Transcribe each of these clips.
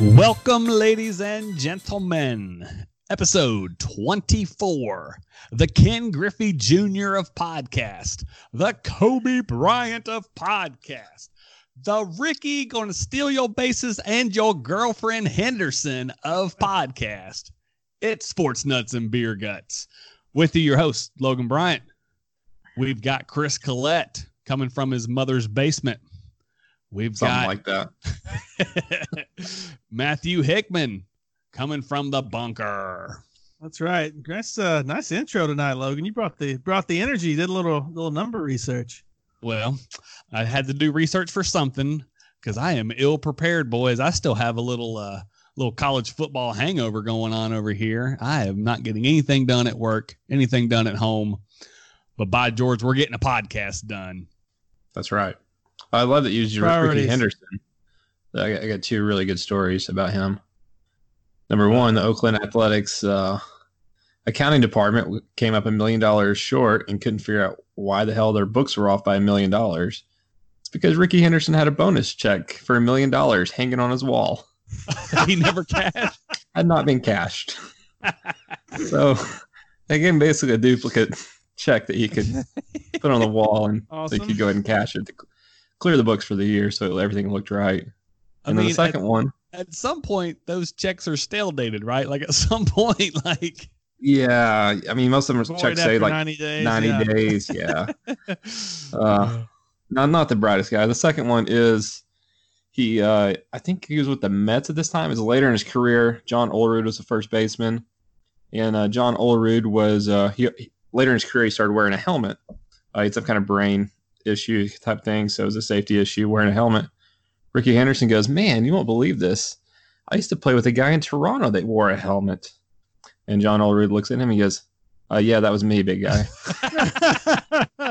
Welcome, ladies and gentlemen. Episode 24, the Ken Griffey Jr. of podcast, the Kobe Bryant of podcast, the Rickey gonna steal your bases and your girlfriend Henderson of podcast. It's Sports Nuts and Beer Guts. With you, your host, Logan Bryant. We've got Chris Collette coming from his mother's basement. We've Something got like that. Matthew Hickman coming from the bunker. That's right. Nice, uh, nice intro tonight, Logan. You brought the brought the energy. Did a little little number research. Well, I had to do research for something because I am ill prepared, boys. I still have a little uh little college football hangover going on over here. I am not getting anything done at work, anything done at home. But by George, we're getting a podcast done. That's right. I love that you used your Rickey Henderson. I got, I got two really good stories about him. Number one, the Oakland Athletics uh, accounting department came up a million dollars short and couldn't figure out why the hell their books were off by a million dollars. It's because Rickey Henderson had a bonus check for a million dollars hanging on his wall. he never cashed. Had not been cashed. so they gave him basically a duplicate check that he could put on the wall and Awesome. they could go ahead and cash it to cl- clear the books for the year so everything looked right. I And then mean, the second one, at some point, those checks are stale dated, right? Like at some point, like yeah, I mean, most of them Void checks say like 90 days. 90 yeah. days. Yeah. Uh, not, not the brightest guy. The second one is he, uh, I think he was with the Mets at this time. It was later in his career. John Olerud was the first baseman. And uh, John Olerud was, uh, he, he- later in his career, he started wearing a helmet. Uh, he had some kind of brain issue type thing. So it was a safety issue wearing a helmet. Rickey Henderson goes, Man, you won't believe this. I used to play with a guy in Toronto that wore a helmet. And John Olerud looks at him. He goes, uh, Yeah, that was me, big guy.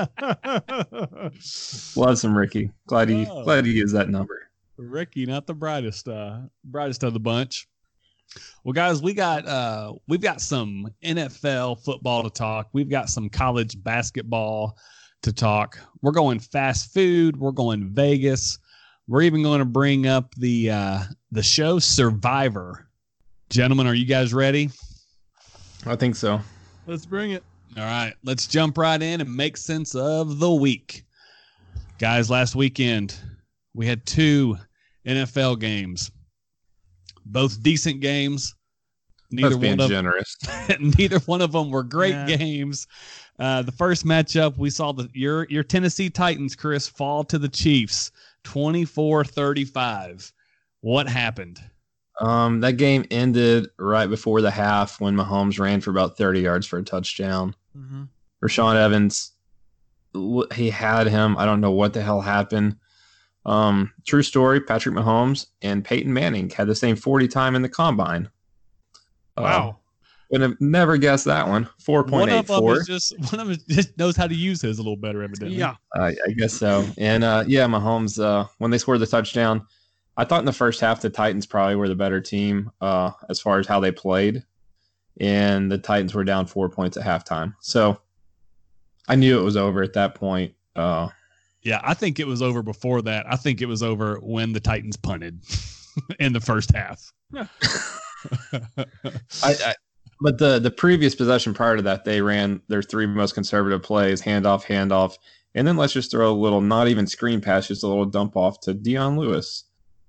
Love some Rickey. Glad he Oh. glad he used that number. Rickey, not the brightest, uh, brightest of the bunch. Well, guys, we got uh, we've got some NFL football to talk. We've got some college basketball to talk. We're going fast food. We're going Vegas. We're even going to bring up the uh, the show Survivor. Gentlemen, are you guys ready? I think so. Let's bring it. All right, let's jump right in and make sense of the week. Guys, last weekend we had two NFL games, both decent games. Neither That's being one, of, generous. neither one of them were great Yeah. games. Uh, the first matchup, we saw the your your Tennessee Titans, Chris, fall to the Chiefs 24-35. What happened? Um, that game ended right before the half when Mahomes ran for about 30 yards for a touchdown. Mm-hmm. Rashaan Evans, he had him. I don't know what the hell happened. Um, true story: Patrick Mahomes and Peyton Manning had the same 40 time in the combine. Uh, Wow. Would have never guessed that one. One of them 4.84. just one of them just knows how to use his a little better, evidently. yeah. I, I guess so. And uh, yeah, Mahomes, uh, when they scored the touchdown, I thought in the first half the Titans probably were the better team uh, as far as how they played. And the Titans were down four points at halftime. So I knew it was over at that point. Uh, Yeah, I think it was over before that. I think it was over when the Titans punted in the first half. I, I, but the, the previous possession prior to that, they ran their three most conservative plays handoff, handoff. And then let's just throw a little, not even screen pass, just a little dump off to Dion Lewis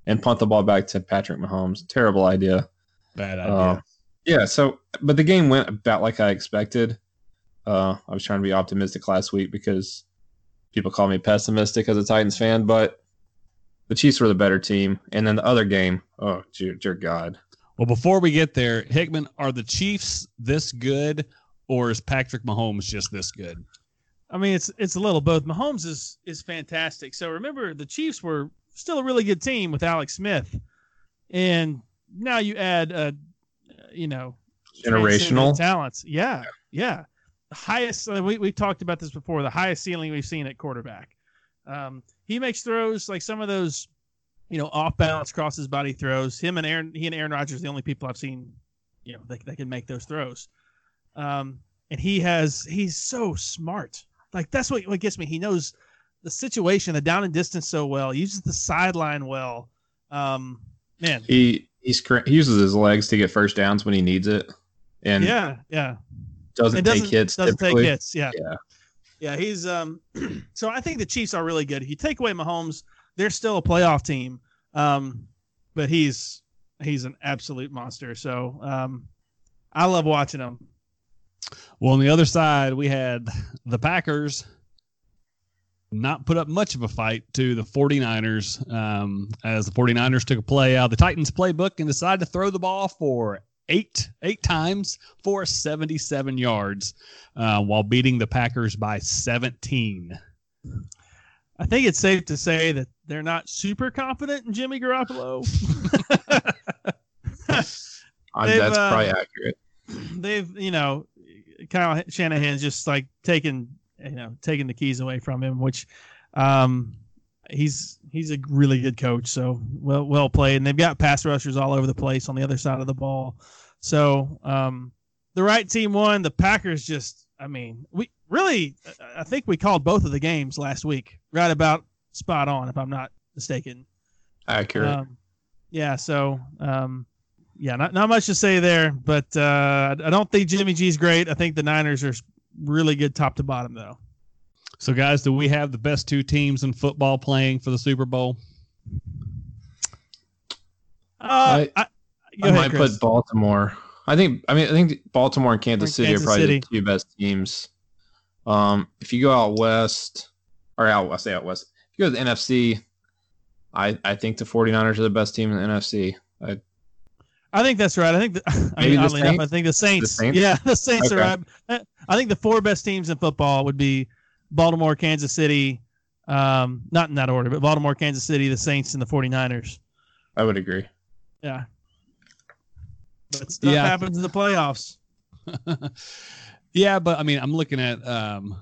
and punt the ball back to Patrick Mahomes. Terrible idea. Bad idea. Uh, yeah. So, but the game went about like I expected. Uh, I was trying to be optimistic last week because people call me pessimistic as a Titans fan, but the Chiefs were the better team. And then the other game, oh, dear, dear God. Well, before we get there, Hickman, are the Chiefs this good, or is Patrick Mahomes just this good? I mean, it's it's a little both. Mahomes is is fantastic. So remember, the Chiefs were still a really good team with Alex Smith, and now you add, uh, you know, Generational. talents. Yeah, yeah. The highest. Uh, we we talked about this before. The highest ceiling we've seen at quarterback. Um, he makes throws like some of those, you know, off balance cross his body throws. Him and Aaron, he and Aaron Rodgers, are the only people I've seen, you know, that, that can make those throws. Um, and he has, he's so smart. Like that's what what gets me. He knows the situation, the down and distance so well. Uses the sideline well. Um, man, He he's cr- he uses his legs to get first downs when he needs it, and yeah, yeah. doesn't, take doesn't hits. doesn't take hits. Yeah, Yeah. yeah. He's um. so I think the Chiefs are really good. If you take away Mahomes, they're still a playoff team. Um, but he's he's an absolute monster. So um, I love watching him. Well, on the other side, we had the Packers not put up much of a fight to the 49ers um, as the 49ers took a play out of the Titans playbook and decided to throw the ball for eight eight times for 77 yards uh, while beating the Packers by 17. I think it's safe to say that they're not super confident in Jimmy Garoppolo. That's uh, probably accurate. They've, you know, Kyle Shanahan's just like taking, you know, taking the keys away from him, which um, he's he's a really good coach. So well well played, and they've got pass rushers all over the place on the other side of the ball. So um, the right team won. The Packers just, I mean, we really, I think we called both of the games last week, right about spot on, if I'm not mistaken. Accurate. Um, yeah. So, um, yeah, not not much to say there, but uh, I don't think Jimmy G's great. I think the Niners are really good top to bottom, though. So, guys, do we have the best two teams in football playing for the Super Bowl? Uh, I, I- go I ahead, might Chris. put Baltimore. I think. I mean, I think Baltimore and Kansas Or City are probably City. the two best teams. Um, if you go out west, or out west, say out west. If you go to the NFC, I I think the 49ers are the best team in the NFC. I, I think that's right. I think, the, I mean, the oddly enough, I think the Saints. Saints? Yeah, the Saints are Okay. right. I think the four best teams in football would be Baltimore, Kansas City. Um, not in that order, but Baltimore, Kansas City, the Saints, and the 49ers. I would agree. Yeah. But stuff Yeah. happens in the playoffs. yeah, but I mean, I'm looking at um,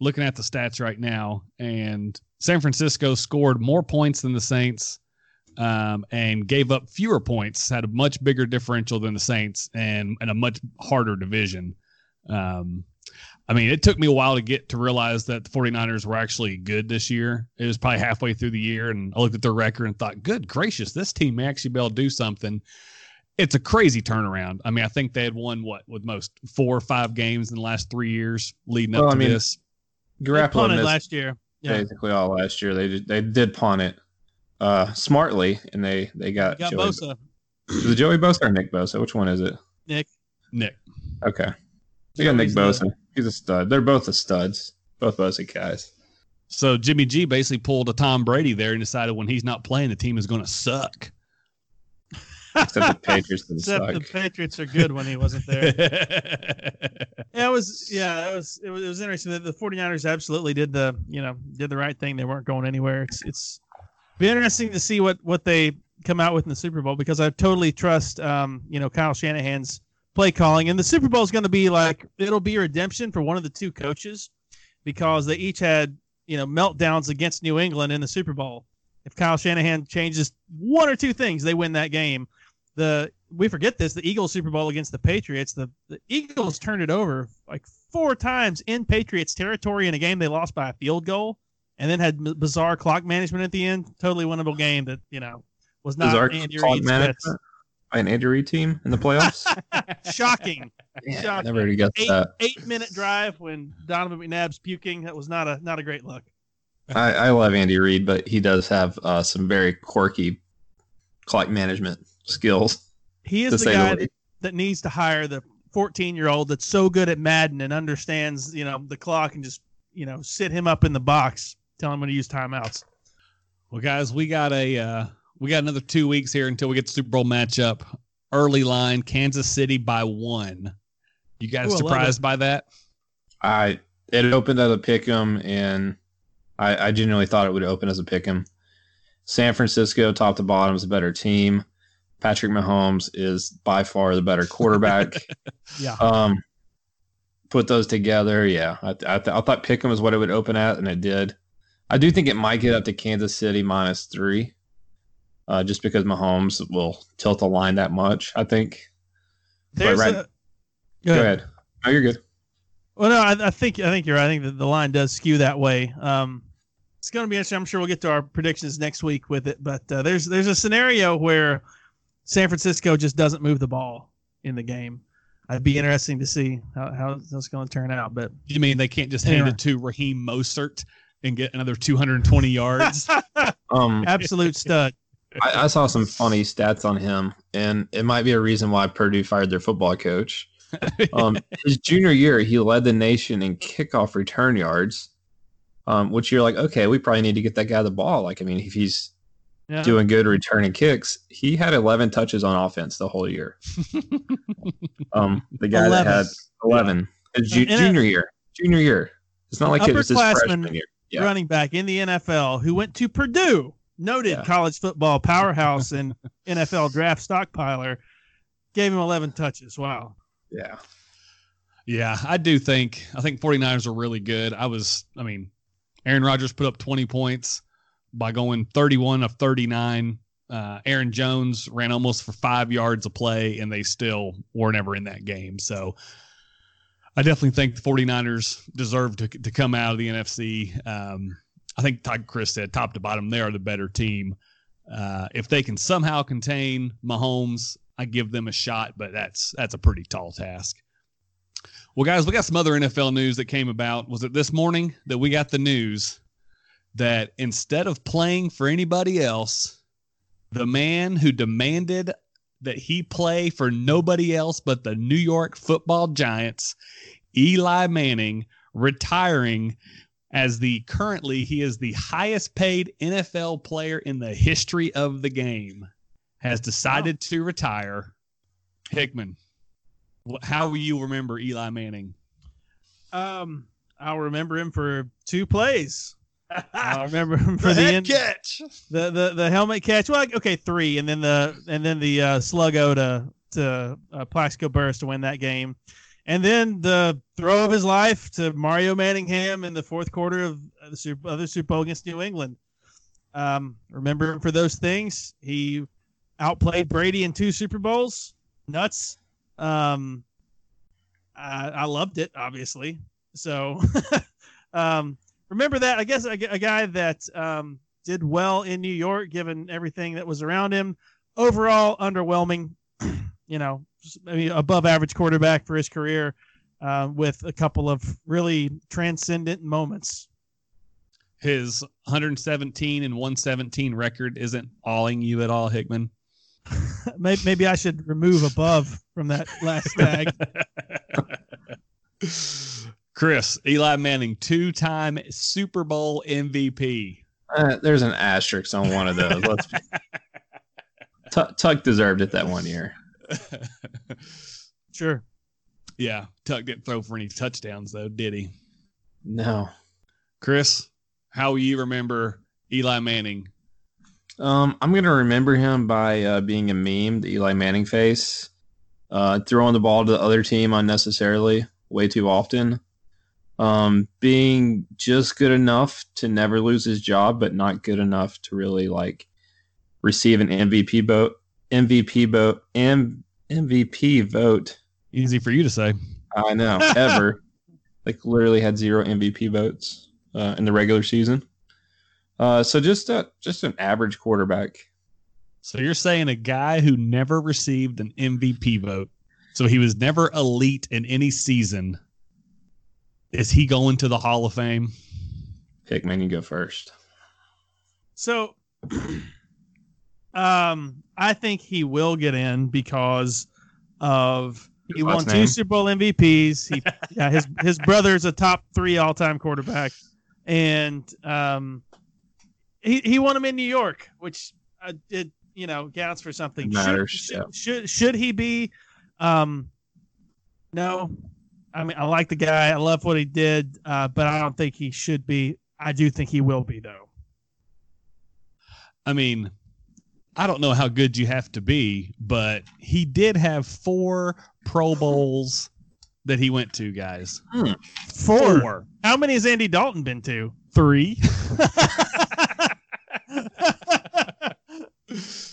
looking at the stats right now, and San Francisco scored more points than the Saints, um, and gave up fewer points. Had a much bigger differential than the Saints, and and a much harder division. Um, I mean, it took me a while to get to realize that the 49ers were actually good this year. It was probably halfway through the year, and I looked at their record and thought, good gracious, this team may actually be able to do something. It's a crazy turnaround. I mean, I think they had won what with most four or five games in the last three years leading up Well, to I mean, this. Garoppolo punted missed last year. Yeah. basically all last year. They did, they did pawn it uh, smartly, and they they got, Got Joey, Bosa. Is it Joey Bosa or Nick Bosa? Which one is it? Nick. Nick. Okay, we got Nick Joey's the- Bosa. He's a stud. They're both the studs. Both Bosa guys. So Jimmy G basically pulled a Tom Brady there and decided when he's not playing, the team is going to suck. Except the Patriots Except suck. the Patriots are good when he wasn't there. Yeah, it was yeah, it was it was, it was interesting that the 49ers absolutely did the, you know, did the right thing. They weren't going anywhere. It's it's be interesting to see what what they come out with in the Super Bowl because I totally trust um, you know, Kyle Shanahan's play calling and the Super Bowl is going to be like it'll be redemption for one of the two coaches because they each had, you know, meltdowns against New England in the Super Bowl. If Kyle Shanahan changes one or two things, they win that game. The we forget this the Eagles Super Bowl against the Patriots. The the Eagles turned it over like four times in Patriots territory in a game they lost by a field goal, and then had m- bizarre clock management at the end. Totally winnable game that you know was not Bizarre Andy clock management by an Andy Reid team in the playoffs. Shocking. yeah, Shocking. never have guessed Eight that. eight minute drive when Donovan McNabb's puking. That was not a not a great look. I, I love Andy Reid, but he does have uh, some very quirky clock management skills. He is the say the guy that, that needs to hire the 14 year old that's so good at Madden and understands, you know, the clock and just, you know, sit him up in the box, tell him when to use timeouts. Well, guys, we got a uh, we got another two weeks here until we get the Super Bowl matchup. Early line, Kansas City by one. You guys Ooh, surprised by that? I it opened as a pick 'em, and I, I genuinely thought it would open as a pick 'em. San Francisco, top to bottom, is a better team. Patrick Mahomes is by far the better quarterback. Yeah. um, put those together, yeah. I, I, th- I thought pick 'em is what it would open at, and it did. I do think it might get up to Kansas City minus three, uh, just because Mahomes will tilt the line that much. I think. There's right. a, Go ahead. Oh, you're good. Well, no, I, I think I think you're right. I think that the line does skew that way. Um, it's going to be interesting. I'm sure we'll get to our predictions next week with it. But uh, there's there's a scenario where San Francisco just doesn't move the ball in the game. It'd be interesting to see how, how that's going to turn out. But You mean they can't just hand Anyway. it to Raheem Mostert and get another 220 yards? Um, absolute stud. I, I saw some funny stats on him, and it might be a reason why Purdue fired their football coach. Um, his junior year, he led the nation in kickoff return yards, um, which you're like, okay, we probably need to get that guy the ball. Like, I mean, if he's Yeah. doing good returning kicks, he had 11 touches on offense the whole year. Um, the guy 11. that had 11, his ju- And a- junior year, junior year. It's not like it was his freshman year. Yeah. running back in the NFL who went to Purdue, noted Yeah. college football powerhouse and NFL draft stockpiler, gave him 11 touches. Wow. Yeah. Yeah, I do think I think 49ers are really good. I was I mean, Aaron Rodgers put up 20 points by going 31 of 39. Uh, Aaron Jones ran almost for five yards a play, and they still were never in that game. So I definitely think the 49ers deserve to, to come out of the NFC. Um, I think, like Chris said, top to bottom, they are the better team. Uh, if they can somehow contain Mahomes, I give them a shot, but that's that's a pretty tall task. Well, guys, we got some other NFL news that came about. Was it this morning that we got the news that instead of playing for anybody else, the man who demanded that he play for nobody else but the New York football giants, Eli Manning, retiring as the currently he is the highest paid NFL player in the history of the game, has decided to retire. Hickman, how will you remember Eli Manning? Um, I'll remember him for two plays. I remember him for the, end, catch. the the the helmet catch. Well, okay, three, and then the and then the uh, sluggo to to uh, Plaxico Burress to win that game, and then the throw of his life to Mario Manningham in the fourth quarter of the Super, of the Super Bowl against New England. Um, remember him for those things. He outplayed Brady in two Super Bowls. Nuts. Um, I, I loved it, obviously. So, um, remember that. I guess a, a guy that um, did well in New York, given everything that was around him. Overall, underwhelming. you know, maybe above average quarterback for his career, uh, with a couple of really transcendent moments. His 117 and 117 record isn't awing you at all, Hickman. maybe, maybe I should remove above from that last tag. Chris, Eli Manning, two time Super Bowl MVP. Uh, there's an asterisk on one of those. Let's be- Tu- Tuck deserved it that one year. Sure. yeah, Tuck didn't throw for any touchdowns, though, did he? No. Chris, how will you remember Eli Manning? Um, I'm gonna remember him by uh, being a meme, the Eli Manning face, uh, throwing the ball to the other team unnecessarily, way too often. Um, being just good enough to never lose his job, but not good enough to really like receive an MVP vote. MVP vote. M- MVP vote. Easy for you to say. I know ever. like literally had zero MVP votes uh, in the regular season. Uh, so just a, just an average quarterback. So you're saying a guy who never received an MVP vote, so he was never elite in any season. Is he going to the Hall of Fame? Hickman, you go first. So, um, I think he will get in because of he won Last two name? Super Bowl MVPs. He, yeah, his his brother's a top three all time quarterback, and um, he he won them in New York, which uh, it you know counts for something. It matters, Should, yeah. should, should should he be? Um, no, I mean I like the guy. I love what he did, uh, but I don't think he should be. I do think he will be though. I mean, I don't know how good you have to be, but he did have four Pro Bowls that he went to, guys. Four. How many has Andy Dalton been to? Three.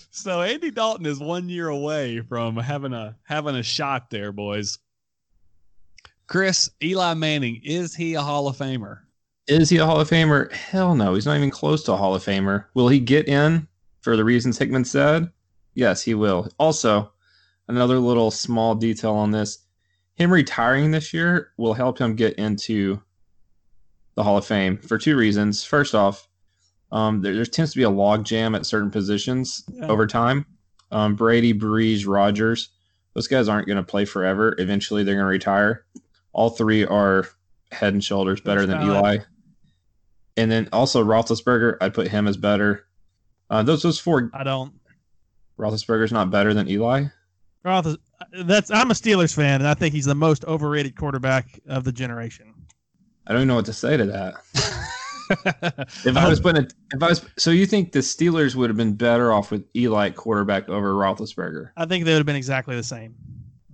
so Andy Dalton is one year away from having a having a shot there, boys. Chris, Eli Manning, is he a Hall of Famer? Is he a Hall of Famer? Hell no. He's not even close to a Hall of Famer. Will he get in for the reasons Hickman said? Yes, he will. Also, another little small detail on this: him retiring this year will help him get into the Hall of Fame for two reasons. First off, um, there, there tends to be a log jam at certain positions Yeah. over time. Um, Brady, Brees, Rodgers, those guys aren't going to play forever. Eventually, they're going to retire. All three are head and shoulders better than Valid. Eli. And then also Roethlisberger, I'd put him as better. Uh, those those four, I don't. Roethlisberger's not better than Eli. Roth, that's I'm a Steelers fan, and I think he's the most overrated quarterback of the generation. I don't know what to say to that. If I was putting it, if I was, so you think the Steelers would have been better off with Eli quarterback over Roethlisberger? I think they would have been exactly the same.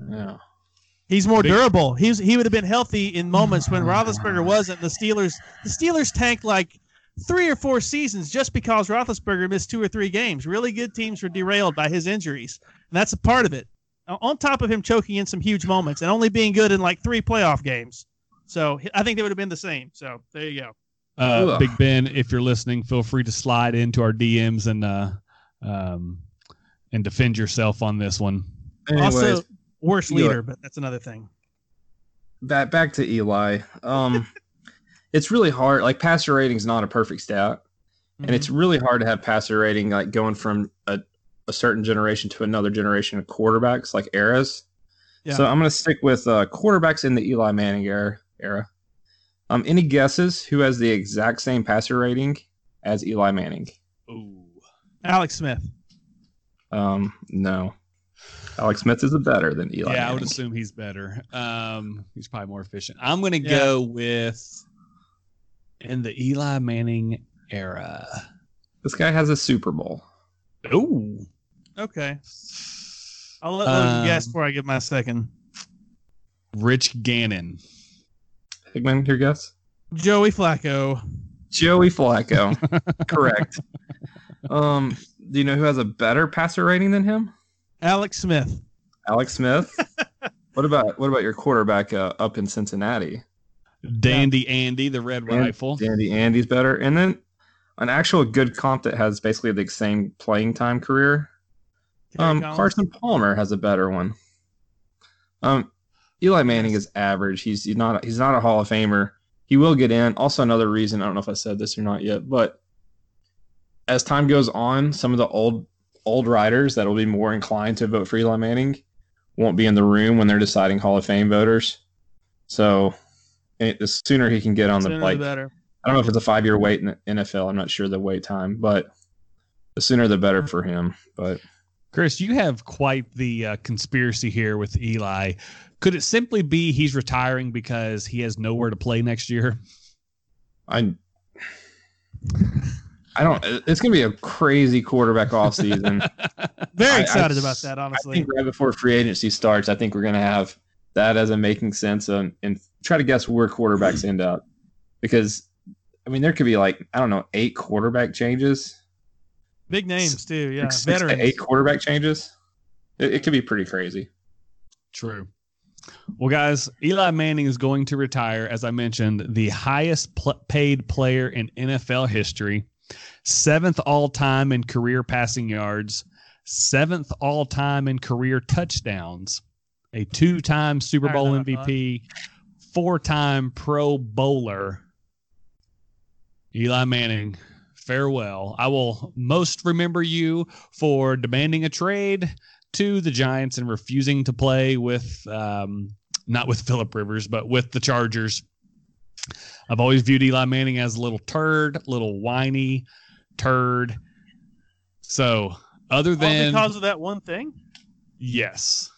Yeah. He's more Big- durable. He's he would have been healthy in moments when Roethlisberger wasn't. The Steelers the Steelers tanked like three or four seasons just because Roethlisberger missed two or three games. Really good teams were derailed by his injuries, and that's a part of it. On top of him choking in some huge moments and only being good in like three playoff games, so I think they would have been the same. So there you go. Uh, Big Ben, if you're listening, feel free to slide into our DMs and uh, um, and defend yourself on this one. Anyways, also, worst Eli- leader, but that's another thing. back back to Eli. Um, it's really hard. Like passer rating is not a perfect stat, and Mhm. it's really hard to have passer rating like going from a, a certain generation to another generation of quarterbacks like eras. Yeah. So I'm going to stick with uh, quarterbacks in the Eli Manning era. Era. Um, any guesses who has the exact same passer rating as Eli Manning? Ooh. Alex Smith. Um, no. Alex Smith is better than Eli. yeah, I would assume he's better. Um, he's probably more efficient. I'm going to Yeah. go with in the Eli Manning era. This guy has a Super Bowl. Oh, Okay, I'll let Logan Um, guess before I give my second. Rich Gannon. Hickman, your guess? Joey Flacco. Joey Flacco. Correct. Um, do you know who has a better passer rating than him? Alex Smith. Alex Smith. what about what about your quarterback uh, up in Cincinnati? Dandy Andy, the red Dan- rifle. Dandy Andy's better, and then an actual good comp that has basically the same playing time career. Um, Carson Palmer has a better one. Um, Eli Manning is average. He's, he's not he's not a Hall of Famer. He will get in. Also, another reason I don't know if I said this or not yet, but as time goes on, some of the old old writers that will be more inclined to vote for Eli Manning won't be in the room when they're deciding Hall of Fame voters. So, it, the sooner he can get on the Sooner the like, better. I don't know if it's a five year wait in the NFL. I'm not sure the wait time, but the sooner the better for him. But Chris, you have quite the uh, conspiracy here with Eli. Could it simply be he's retiring because he has nowhere to play next year? I I don't. It's gonna be a crazy quarterback off season. Very I- I- excited about that, honestly. I think right before free agency starts, I think we're gonna have that as a making sense and, and try to guess where quarterbacks end up because I mean there could be like I don't know eight quarterback changes, Big names too, yeah. Six to Veterans. eight quarterback changes. It, it could be pretty crazy. True. Well, guys, Eli Manning is going to retire, as I mentioned, the highest pl- paid player in NFL history, seventh all time in career passing yards, seventh all time in career touchdowns, a two time Super Bowl than I thought. MVP, four time Pro Bowler. Eli Manning, farewell. I will most remember you for demanding a trade to the Giants and refusing to play with, um, not with Philip Rivers, but with the Chargers. I've always viewed Eli Manning as a little turd, little whiny turd. So, other All than because of that one thing. yes,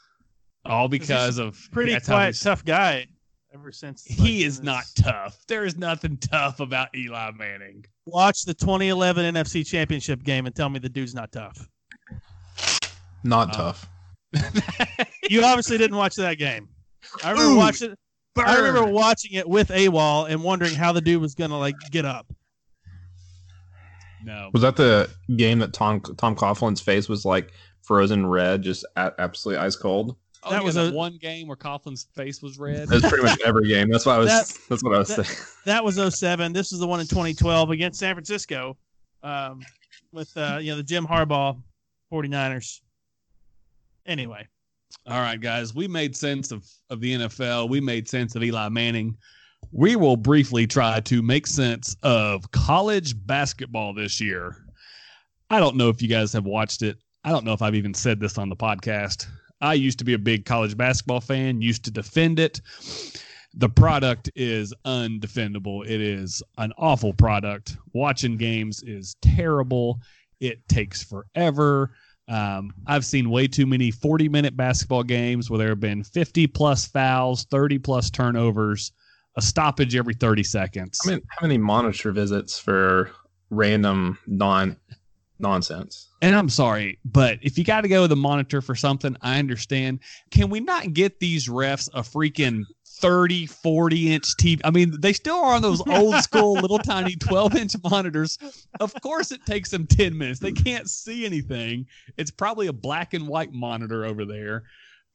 all because of Pretty quiet, tough guy. Ever since like, He is his- not tough. There is nothing tough about Eli Manning. Watch the 2011 NFC Championship game and tell me the dude's not tough. Not Uh, tough. You obviously didn't watch that game. I remember Ooh, watching. I remember watching it with AWOL and wondering how the dude was gonna like get up. No. Was that the game that Tom Tom Coughlin's face was like frozen red, just a- absolutely ice cold? Oh, that yeah, was a- one game where Coughlin's face was red. That's pretty much every game. That's what I was. That- that's what I was that- saying. That was 07. This is the one in 2012 against San Francisco, um, with uh, you know the Jim Harbaugh 49ers. Anyway, All right, guys, we made sense of, of the NFL. We made sense of Eli Manning. We will briefly try to make sense of college basketball this year. I don't know if you guys have watched it. I don't know if I've even said this on the podcast. I used to be a big college basketball fan, used to defend it. The product is undefendable. It is an awful product. Watching games is terrible. It takes forever. Um, I've seen way too many 40 minute basketball games where there have been 50 plus fouls, 30 plus turnovers, a stoppage every 30 seconds. I mean, how many monitor visits for random non nonsense? and I'm sorry, but if you got to go with a monitor for something, I understand. Can we not get these refs a freaking 30, 40 inch TV? I mean, they still are on those old school little tiny 12 inch monitors. Of course, it takes them 10 minutes. They can't see anything. It's probably a black and white monitor over there.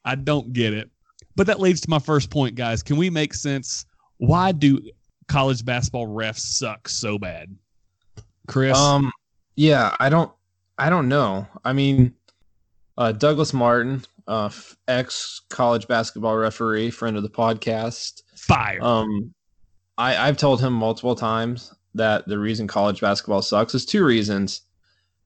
I don't get it. But that leads to my first point, guys. Can we make sense? Why do college basketball refs suck so bad? Chris? Um, yeah, I don't, I don't know. I mean, uh, Douglas Martin, uh, ex college basketball referee, friend of the podcast. fire. Um, I, I've told him multiple times that the reason college basketball sucks is two reasons.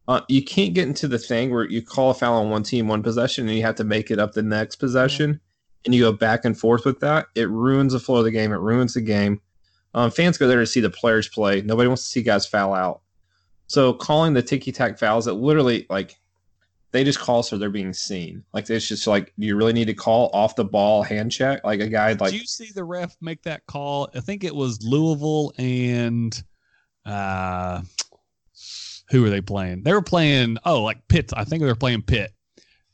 Uh, you can't get into the thing where you call a foul on one team one possession and you have to make it up the next possession, and you go back and forth with that. It ruins the flow of the game. It ruins the game. Um, fans go there to see the players play. Nobody wants to see guys foul out. So calling the ticky tack fouls, it literally like they just call so they're being seen. Like it's just like do you really need to call off the ball hand check, like a guy like Did you see the ref make that call? I think it was Louisville and uh who were they playing? They were playing oh like Pitt. I think they were playing Pitt.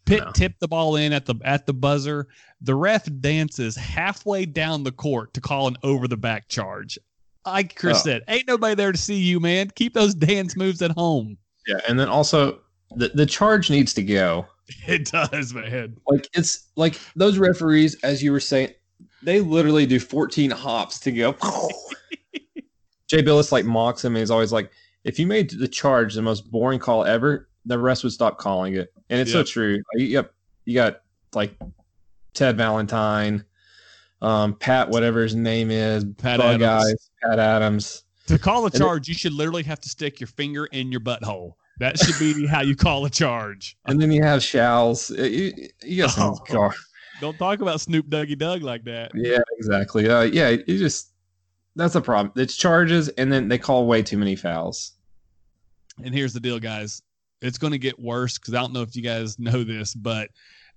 Pitt No. tipped the ball in at the at the buzzer. The ref dances halfway down the court to call an over the back charge. Like Chris Oh. said, ain't nobody there to see you, man. Keep those dance moves at home. Yeah, and then also the the charge needs to go. It does, man. Like it's like those referees, as you were saying, they literally do 14 hops to go. Jay Bilas like mocks him and he's always like, if you made the charge the most boring call ever, the rest would stop calling it. And it's so true. Yep. You got like Ted Valentine, um, Pat, whatever his name is, Pat Adams. Eyes, Pat Adams. To call a it- charge, you should literally have to stick your finger in your butthole. That should be how you call a charge. And then you have Shows. You, you got some Oh. Don't talk about Snoop Dougie Doug like that. Yeah, exactly. Uh, yeah, you just that's a problem. It's charges, and then they call way too many fouls. And here's the deal, guys. It's going to get worse because I don't know if you guys know this, but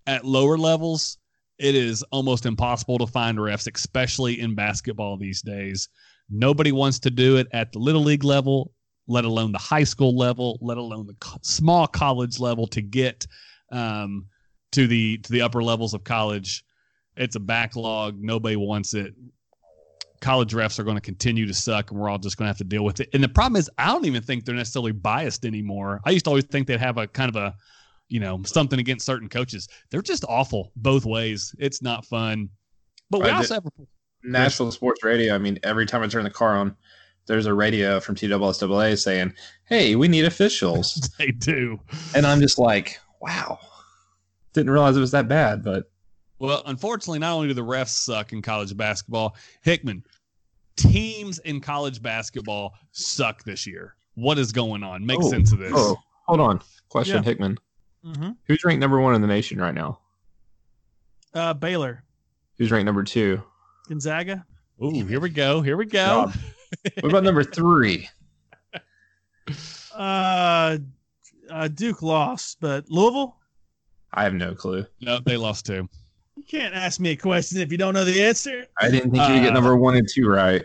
at lower levels, it is almost impossible to find refs, especially in basketball these days. Nobody wants to do it at the little league level, let alone the high school level, let alone the co- small college level to get um, to the to the upper levels of college. It's a backlog. Nobody wants it. College refs are going to continue to suck, and we're all just going to have to deal with it. And the problem is, I don't even think they're necessarily biased anymore. I used to always think they'd have a kind of a, you know, something against certain coaches. They're just awful both ways. It's not fun. But we Right, also have a Nashville sports radio. I mean, every time I turn the car on, there's a radio from TSSAA saying, "Hey, we need officials," they do. and I'm just like, "Wow." Didn't realize it was that bad, but Well, unfortunately, not only do the refs suck in college basketball, Hickman, teams in college basketball suck this year. What is going on? Make Oh, sense of this. oh, hold on. Question, Yeah. Hickman. Mm-hmm. Who's ranked number one in the nation right now? Uh, Baylor, Who's ranked number two? Gonzaga. Ooh, here we go. Here we go. God. What about number three? Uh, uh, Duke lost, but Louisville. I have no clue. No, they lost too. You can't ask me a question if you don't know the answer. I didn't think you'd get Uh, number one and two right.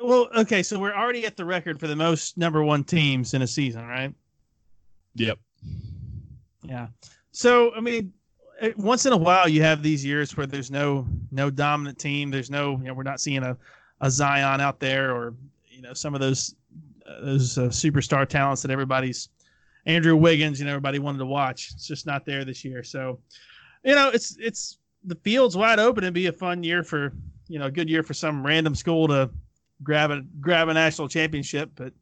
Well, okay, so we're already at the record for the most number one teams in a season, right? Yep. Yeah. So I mean, eh, once in a while you have these years where there's no no dominant team. There's no you know we're not seeing a, a Zion out there or you know some of those uh, those uh, superstar talents that everybody's Andrew Wiggins. You know everybody wanted to watch. It's just not there this year. So you know it's it's the field's wide open. It'd be a fun year for you know a good year for some random school to grab a grab a national championship, but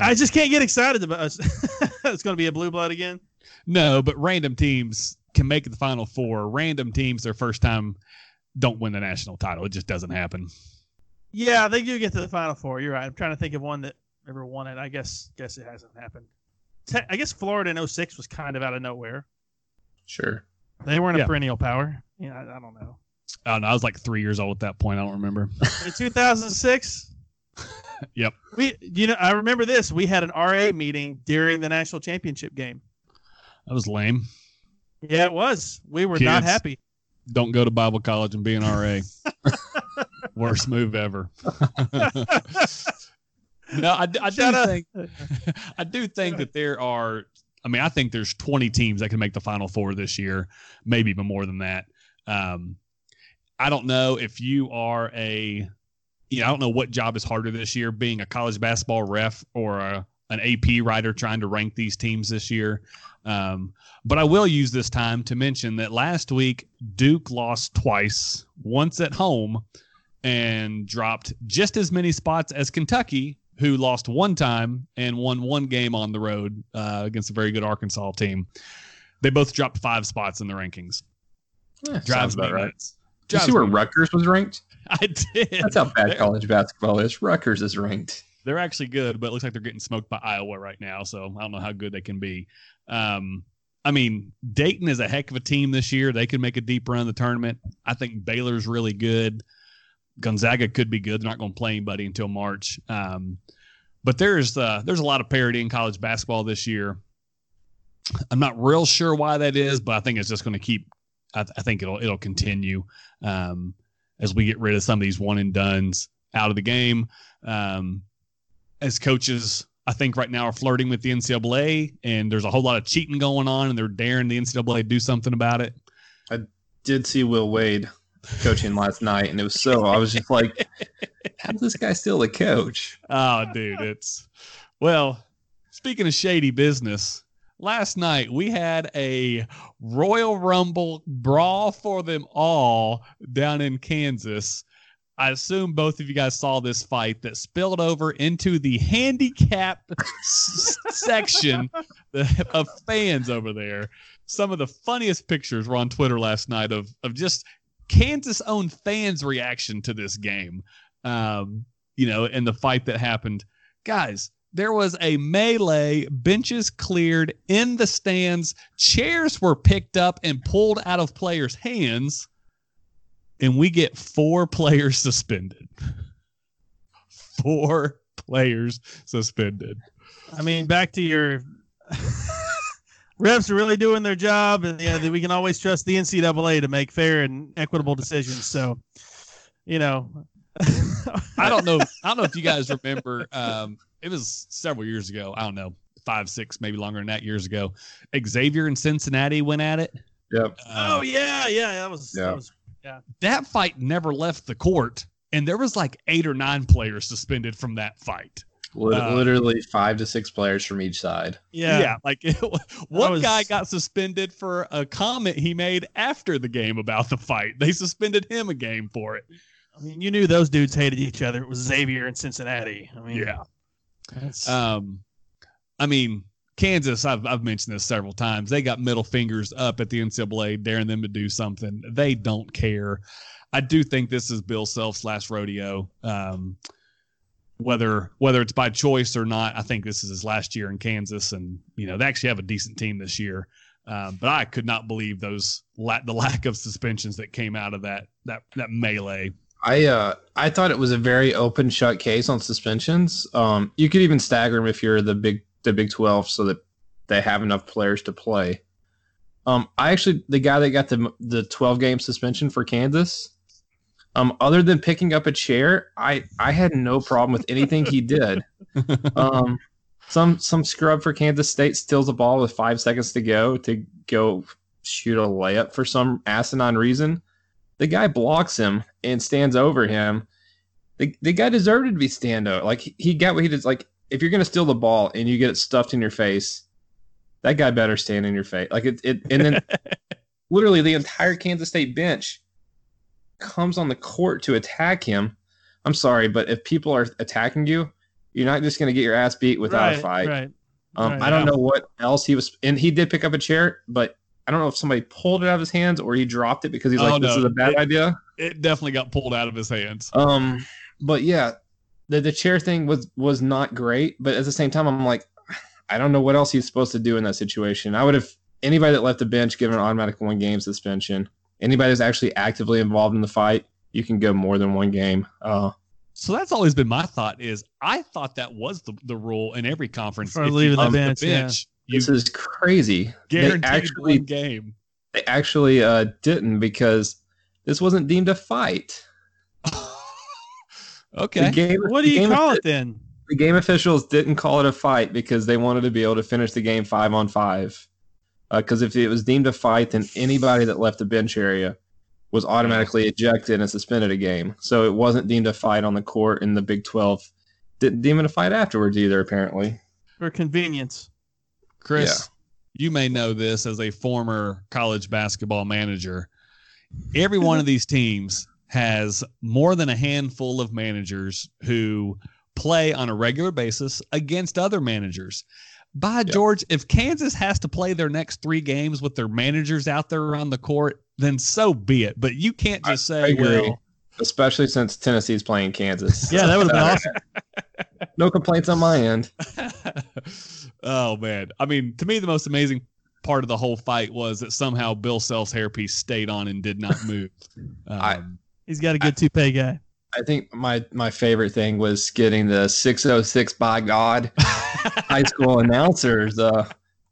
I just can't get excited about us. it's going to be a blue blood again. No, but random teams can make the final four. Random teams, their first time, don't win the national title. It just doesn't happen. Yeah, they do get to the final four. You're right. I'm trying to think of one that ever won it. I guess guess it hasn't happened. Te- I guess Florida in 06 was kind of out of nowhere. Sure. They weren't Yeah. a perennial power. Yeah, I, I don't know. I don't know. I was like three years old at that point. I don't remember. In 2006. Yep. We, you know, I remember this. We had an RA meeting during the national championship game. That was lame. Yeah, it was. We were not happy. Don't go to Bible college and be an RA. Worst move ever. no, I, I do up. think I do think that there are. I mean, I think there's 20 teams that can make the Final Four this year, maybe even more than that. Um, I don't know if you are a, you know, I don't know what job is harder this year, being a college basketball ref or a, an AP writer trying to rank these teams this year. Um, but I will use this time to mention that last week Duke lost twice, once at home, and dropped just as many spots as Kentucky, who lost one time and won one game on the road uh, against a very good Arkansas team. They both dropped five spots in the rankings. Yeah, Drives about right. Did you see where me- Rutgers was ranked? I did. That's how bad They're- college basketball is. Rutgers is ranked. they're actually good, but it looks like they're getting smoked by Iowa right now. So I don't know how good they can be. Um, I mean, Dayton is a heck of a team this year. They could make a deep run in the tournament. I think Baylor's really good. Gonzaga could be good. They're not going to play anybody until March. Um, but there's uh, there's a lot of parity in college basketball this year. I'm not real sure why that is, but I think it's just going to keep. I, I think it'll it'll continue um, as we get rid of some of these one and dones out of the game. Um, as coaches, I think right now are flirting with the NCAA, and there's a whole lot of cheating going on, and they're daring the NCAA to do something about it. I did see Will Wade coaching last night, and it was so. I was just like, "How's this guy still a coach?" Oh, dude, it's well. Speaking of shady business, last night we had a Royal Rumble brawl for them all down in Kansas. I assume both of you guys saw this fight that spilled over into the handicap s- section of fans over there. Some of the funniest pictures were on Twitter last night of of just Kansas own fans' reaction to this game. Um, you know, and the fight that happened. Guys, there was a melee, benches cleared in the stands, chairs were picked up and pulled out of players' hands, and we get four players suspended. Four players suspended. I mean, back to your refs are really doing their job, and yeah, we can always trust the NCAA to make fair and equitable decisions. So, you know, I don't know. I don't know if you guys remember. Um, it was several years ago. I don't know, five, six, maybe longer than that years ago. Xavier and Cincinnati went at it. Yep. oh Uh, yeah, yeah, that was, Yeah. that was that fight never left the court, and there was like eight or nine players suspended from that fight. Lit- Uh, literally five to six players from each side. yeah. like one was- guy got suspended for a comment he made after the game about the fight. They suspended him a game for it. I mean, you knew those dudes hated each other. It was Xavier and Cincinnati. I mean, Yeah. that's- Um, I mean, Kansas, I've, I've mentioned this several times. They got middle fingers up at the NCAA, daring them to do something. They don't care. I do think this is Bill Self's last rodeo. Um, whether whether it's by choice or not, I think this is his last year in Kansas, and you know they actually have a decent team this year. Um, but I could not believe those la- the lack of suspensions that came out of that that that melee. I uh I thought it was a very open shut case on suspensions. Um, you could even stagger them if you're the big the Big Twelve, so that they have enough players to play. Um, I actually the guy that got the the twelve game suspension for Kansas. Um, other than picking up a chair, I I had no problem with anything he did. Um, some some scrub for Kansas State steals a ball with five seconds to go to go shoot a layup for some asinine reason. The guy blocks him and stands over him. The, the guy deserved to be stand over. Like he- he got what he did. Like if you're gonna steal the ball and you get it stuffed in your face, that guy better stand in your face. Like it, it and then literally the entire Kansas State bench comes on the court to attack him. I'm sorry, but if people are attacking you, you're not just gonna get your ass beat without right, a fight. Right. Um, Right, I don't yeah. know what else he was, and he did pick up a chair, but I don't know if somebody pulled it out of his hands or he dropped it because he's Oh, like, "This no. is a bad It- idea." It definitely got pulled out of his hands. Um, but yeah, the the chair thing was was not great, but at the same time, I'm like, I don't know what else he's supposed to do in that situation. I would have anybody that left the bench given an automatic one game suspension. Anybody that's actually actively involved in the fight, you can go more than one game. Uh, So that's always been my thought. Is I thought that was the, the rule in every conference. For If you leaving the bench, yeah. you this is crazy. They guaranteed actually one game. they actually uh, didn't because this wasn't deemed a fight. okay. Game, What do you call offi- it then? The game officials didn't call it a fight because they wanted to be able to finish the game five on five. Uh, because if it was deemed a fight, then anybody that left the bench area was automatically ejected and suspended a game. So it wasn't deemed a fight on the court, and the Big Twelve didn't deem it a fight afterwards either. Apparently, For convenience. Chris, you may know this as a former college basketball manager. Every one of these teams has more than a handful of managers who play on a regular basis against other managers. By George, if Kansas has to play their next three games with their managers out there around the court, then so be it. But you can't just I say, agree. well, especially since Tennessee's playing Kansas. Yeah, that would have been awesome. no complaints on my end. oh man i mean to me the most amazing part of the whole fight was that somehow bill self's hairpiece stayed on and did not move um, I- He's got a good toupee guy. I think my my favorite thing was getting the 606 by God high school announcers uh,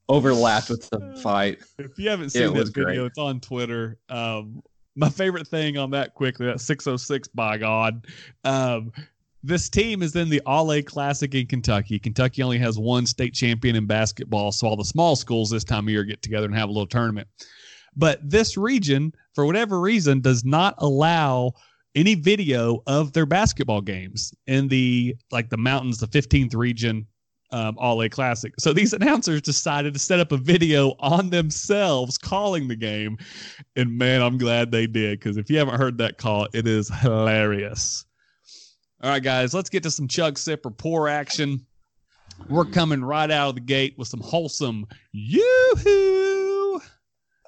overlapped with the fight. if you haven't seen that video great. it's on twitter um, my favorite thing on that quickly that 606 by god um, this team is in the all a classic in kentucky kentucky only has one state champion in basketball so all the small schools this time of year get together and have a little tournament but this region for whatever reason does not allow any video of their basketball games in the like the mountains the 15th region um, all a classic. So these announcers decided to set up a video on themselves calling the game and man i'm glad they did because if you haven't heard that call it is hilarious. All right guys let's get to some chug sip or pour action. We're coming right out of the gate with some wholesome yoo-hoo.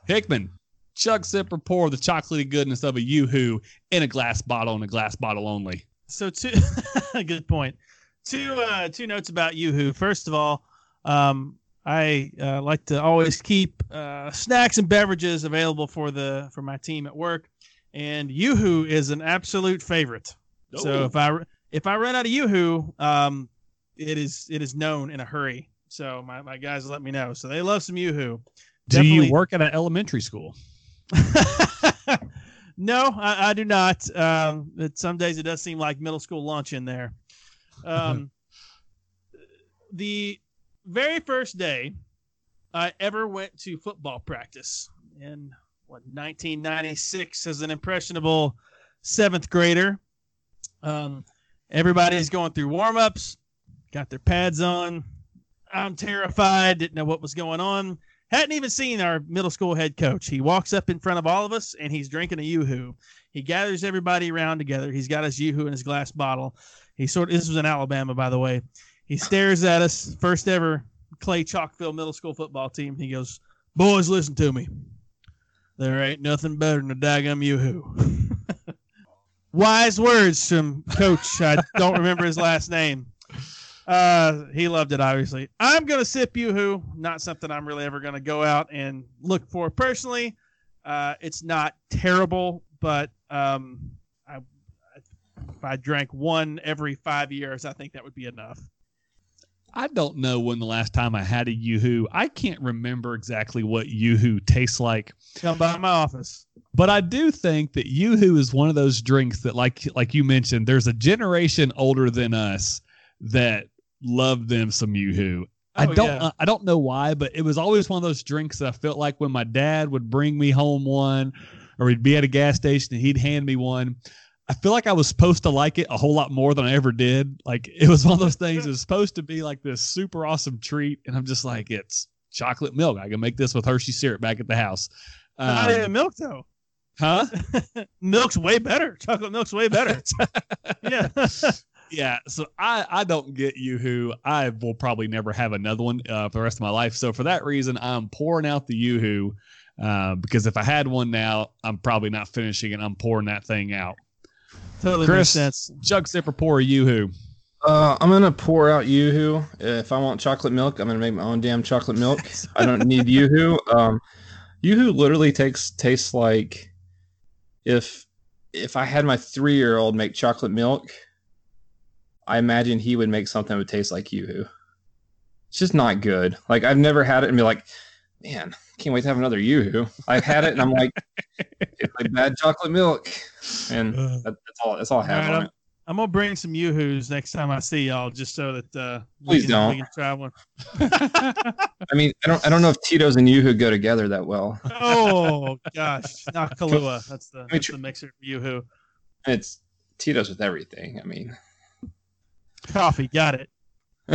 Hickman chug sip or pour the chocolatey goodness of a yoo-hoo in a glass bottle and a glass bottle only So two good point. Two uh two notes about YooHoo. First of all, um I uh, like to always keep uh, snacks and beverages available for the for my team at work, and YooHoo is an absolute favorite. So Oh. if I if I run out of YooHoo, um, it is it is known in a hurry. So my, my guys let me know. So they love some YooHoo. do Definitely- you work at an elementary school no, I, I do not. Um, it, some days it does seem like middle school lunch in there. Um, the very first day I ever went to football practice in what 1996 as an impressionable seventh grader. Um, everybody's going through warm ups, got their pads on. I'm terrified, didn't know what was going on hadn't even seen our middle school head coach. He walks up in front of all of us and he's drinking a yoo-hoo. He gathers everybody around together. He's got his yoo-hoo in his glass bottle. He sort of, this was in Alabama, by the way. He stares at us, first ever Clay Chalkville middle school football team. He goes, boys, listen to me. There ain't nothing better than a daggum yoo-hoo. Wise words from coach. I don't remember his last name. Uh, he loved it, obviously. I'm going to sip Yoo-Hoo. Not something I'm really ever going to go out and look for personally. Uh, it's not terrible, but um, I, if I drank one every five years, I think that would be enough. I don't know when the last time I had a Yoo-Hoo. I can't remember exactly what Yoo-Hoo tastes like, Come by my office. but I do think that Yoo-Hoo is one of those drinks that, like like you mentioned, there's a generation older than us that love them some Yoo-Hoo. I Oh, don't yeah. I don't know why, but it was always one of those drinks that I felt like when my dad would bring me home one, or we'd be at a gas station and he'd hand me one. I feel like I was supposed to like it a whole lot more than I ever did. Like it was one of those things. It was supposed to be like this super awesome treat, and I'm just like, it's chocolate milk. I can make this with Hershey syrup back at the house. Not Um, milk though. huh? Milk's way better. Chocolate milk's way better. yeah. Yeah, so I I don't get Yoo-Hoo. I will probably never have another one uh, for the rest of my life. So for that reason, I'm pouring out the Yoo-Hoo uh, because if I had one now, I'm probably not finishing it. I'm pouring that thing out. Totally Chris. makes sense. Jug Zipper pour a Yoo-Hoo. Uh, I'm gonna pour out YooHoo. If I want chocolate milk, I'm gonna make my own damn chocolate milk. I don't need YooHoo. Um, YooHoo literally takes tastes like if if I had my three year old make chocolate milk, I imagine he would make something that would taste like YooHoo. It's just not good. Like I've never had it and be like, man, can't wait to have another YooHoo. I've had it and I'm like, it's like bad chocolate milk, and that, that's all. That's all I have All right, on it. I'm gonna bring some yoo-hoos next time I see y'all, just so that uh, Please we can, don't. Try. I mean, I don't, I don't know if Tito's and YooHoo go together that well. oh gosh, not Kahlua. That's the that's tr- the mixer for yoo-hoo. It's Tito's with everything. I mean, Coffee, got it.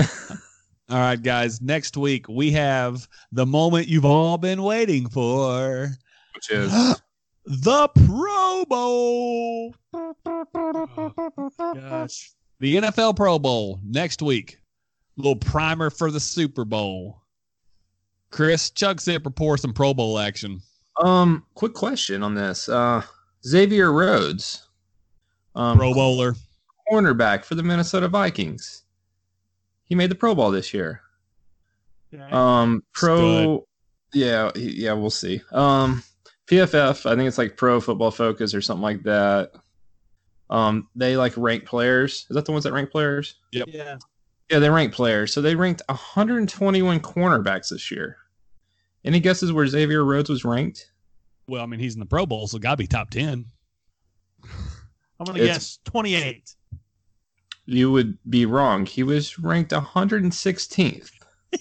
All right, guys. Next week we have the moment you've all been waiting for. which is the Pro Bowl. Gosh, The NFL Pro Bowl next week. little primer for the Super Bowl. Chris, Chuck Zipper pour some Pro Bowl action. um. Quick question on this. Uh, Xavier Rhodes, um, Pro Bowler. Cornerback for the Minnesota Vikings. He made the Pro Bowl this year. Okay. Um, pro, yeah, yeah, we'll see. Um, PFF, I think it's like Pro Football Focus or something like that. Um, they like rank players. Is that the ones that rank players? yeah, Yeah, they rank players. So they ranked 121 cornerbacks this year. Any guesses where Xavier Rhodes was ranked? Well, I mean, he's in the Pro Bowl, so gotta be top ten. I'm gonna It's- guess 28. You would be wrong. He was ranked 116th.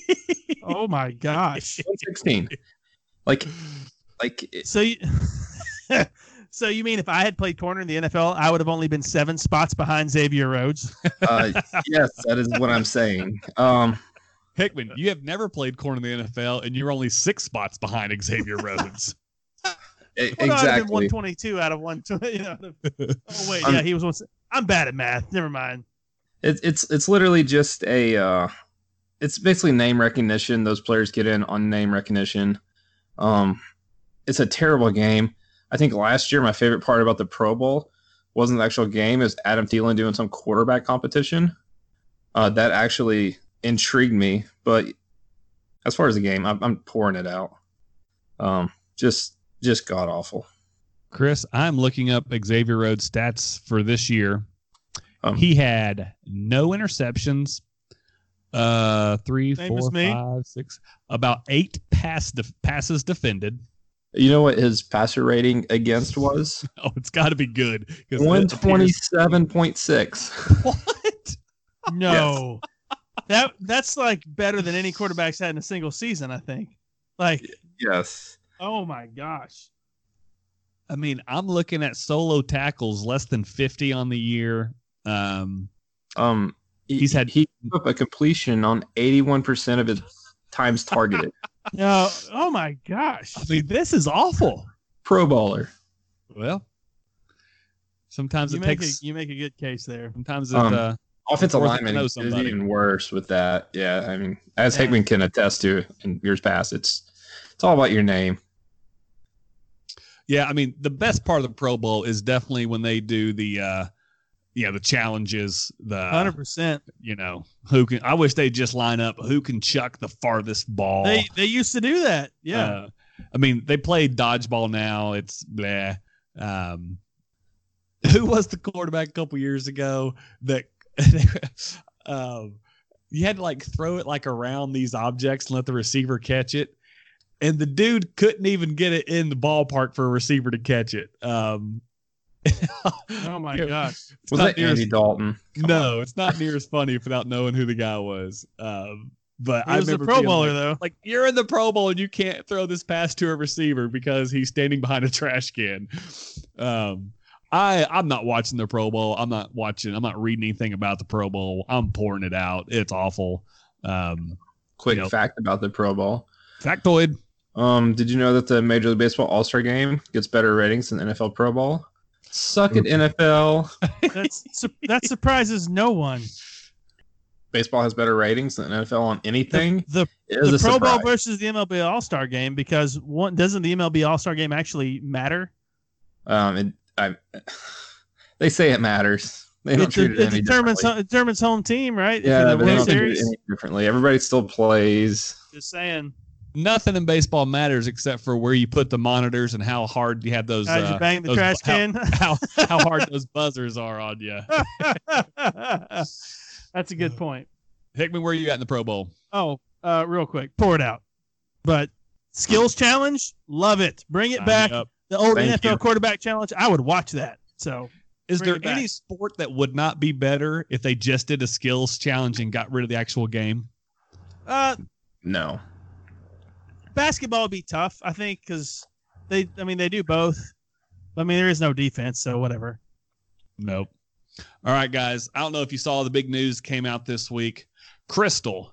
oh my gosh. 116. Like, like it- So you, so you mean if I had played corner in the NFL, I would have only been seven spots behind Xavier Rhodes? uh, yes, that is what I'm saying. Um, Hickman, you have never played corner in the NFL, and you're only six spots behind Xavier Rhodes. Well, no, I'd have been exactly. 122 out of 120. You know, oh wait, I'm- yeah, he was one. I'm bad at math. Never mind. It's it's it's literally just a. Uh, it's basically name recognition. Those players get in on name recognition. Um, it's a terrible game. I think last year my favorite part about the Pro Bowl wasn't the actual game; is Adam Thielen doing some quarterback competition. Uh, that actually intrigued me. But as far as the game, I'm, I'm pouring it out. Um, just just god awful. Chris, I'm looking up Xavier Rhodes' stats for this year. Um, he had no interceptions. Uh, three, Same four, as me. five, six, about eight pass def- passes defended. You know what his passer rating against was? Oh, it's got to be good. it One appears- twenty-seven point six. What? No, that that's like better than any quarterbacks had in a single season. I think. Like, Yes. oh my gosh. I mean, I'm looking at solo tackles less than 50 on the year. Um, Um, he- He's had- he up a completion on eighty-one percent of his times targeted. No, oh my gosh. I mean, this is awful. Pro bowler. Well, sometimes You it make a takes. you make a good case there. Sometimes it. Um, uh, Offensive Worth it lineman is even worse with that. Yeah, I mean, as Yeah. Hickman can attest to in years past, it's it's all about your name. Yeah, I mean, the best part of the Pro Bowl is definitely when they do the, uh, yeah, the challenges. The Hundred percent. you know who can. I wish they just line up who can chuck the farthest ball. They they used to do that. Yeah. Uh, I mean, they play dodgeball now. It's bleh. Um, who was the quarterback a couple years ago that um, you had to like throw it like around these objects and let the receiver catch it? And the dude couldn't even get it in the ballpark for a receiver to catch it. Um, oh my gosh. it's Was that near as- Andy Dalton? Come no, it's not near as funny without knowing who the guy was. Um, but He I was a remember Pro being Bowler like, though. like you're in the Pro Bowl and you can't throw this pass to a receiver because he's standing behind a trash can. Um, I I'm not watching the Pro Bowl. I'm not watching. I'm not reading anything about the Pro Bowl. I'm pouring it out. It's awful. Um, Quick Yep. fact about the Pro Bowl. factoid. Um, did you know that the Major League Baseball All Star Game gets better ratings than the NFL Pro Bowl? Suck it, NFL. That's that surprises no one. Baseball has better ratings than NFL on anything. The It is the Pro Bowl versus the MLB All Star game because one doesn't the MLB All Star game actually matter? Um, it, I, they say it matters. They don't It, treat it, it, any determines differently. it determines home team, right? Yeah, you're the they don't treat it any differently. Everybody still plays. Just saying, Nothing in baseball matters except for where you put the monitors and how hard you have those. how'd uh, you bang the those- trash how- can? How, how hard those buzzers are on you. That's a good point. Hickman, where you at in the Pro Bowl? Oh, uh, real quick, pour it out. But skills challenge, love it. Bring it Sign back. up. The old Thank NFL you. quarterback challenge, I would watch that. So Is there any sport that would not be better if they just did a skills challenge and got rid of the actual game? uh, No. Basketball would be tough, I think, because they, I mean, they do both. I mean, there is no defense, so whatever. Nope. All right, guys. I don't know if you saw the big news came out this week. Krystal,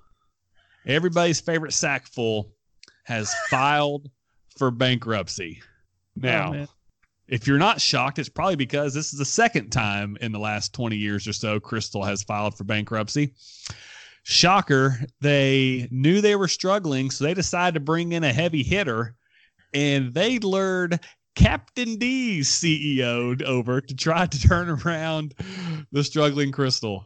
everybody's favorite sackful, has filed for bankruptcy. Oh, now, Oh, if you're not shocked, it's probably because this is the second time in the last 20 years or so Krystal has filed for bankruptcy. Shocker, they knew they were struggling, so they decided to bring in a heavy hitter and they lured Captain D's CEO over to try to turn around the struggling Krystal.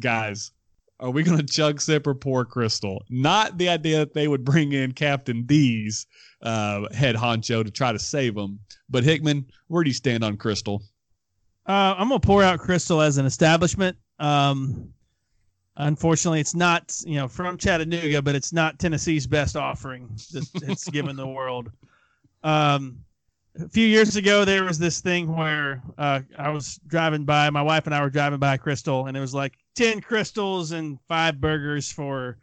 Guys, are we going to chug, sip, or pour Krystal? Not the idea that they would bring in Captain D's uh, head honcho to try to save him. But Hickman, where do you stand on Krystal? Uh, I'm gonna pour out Krystal as an establishment. Um, unfortunately, it's not you know from Chattanooga, but it's not Tennessee's best offering that it's given the world. Um, a few years ago, there was this thing where uh, I was driving by. My wife and I were driving by Krystal, and it was like ten Krystals and five burgers for.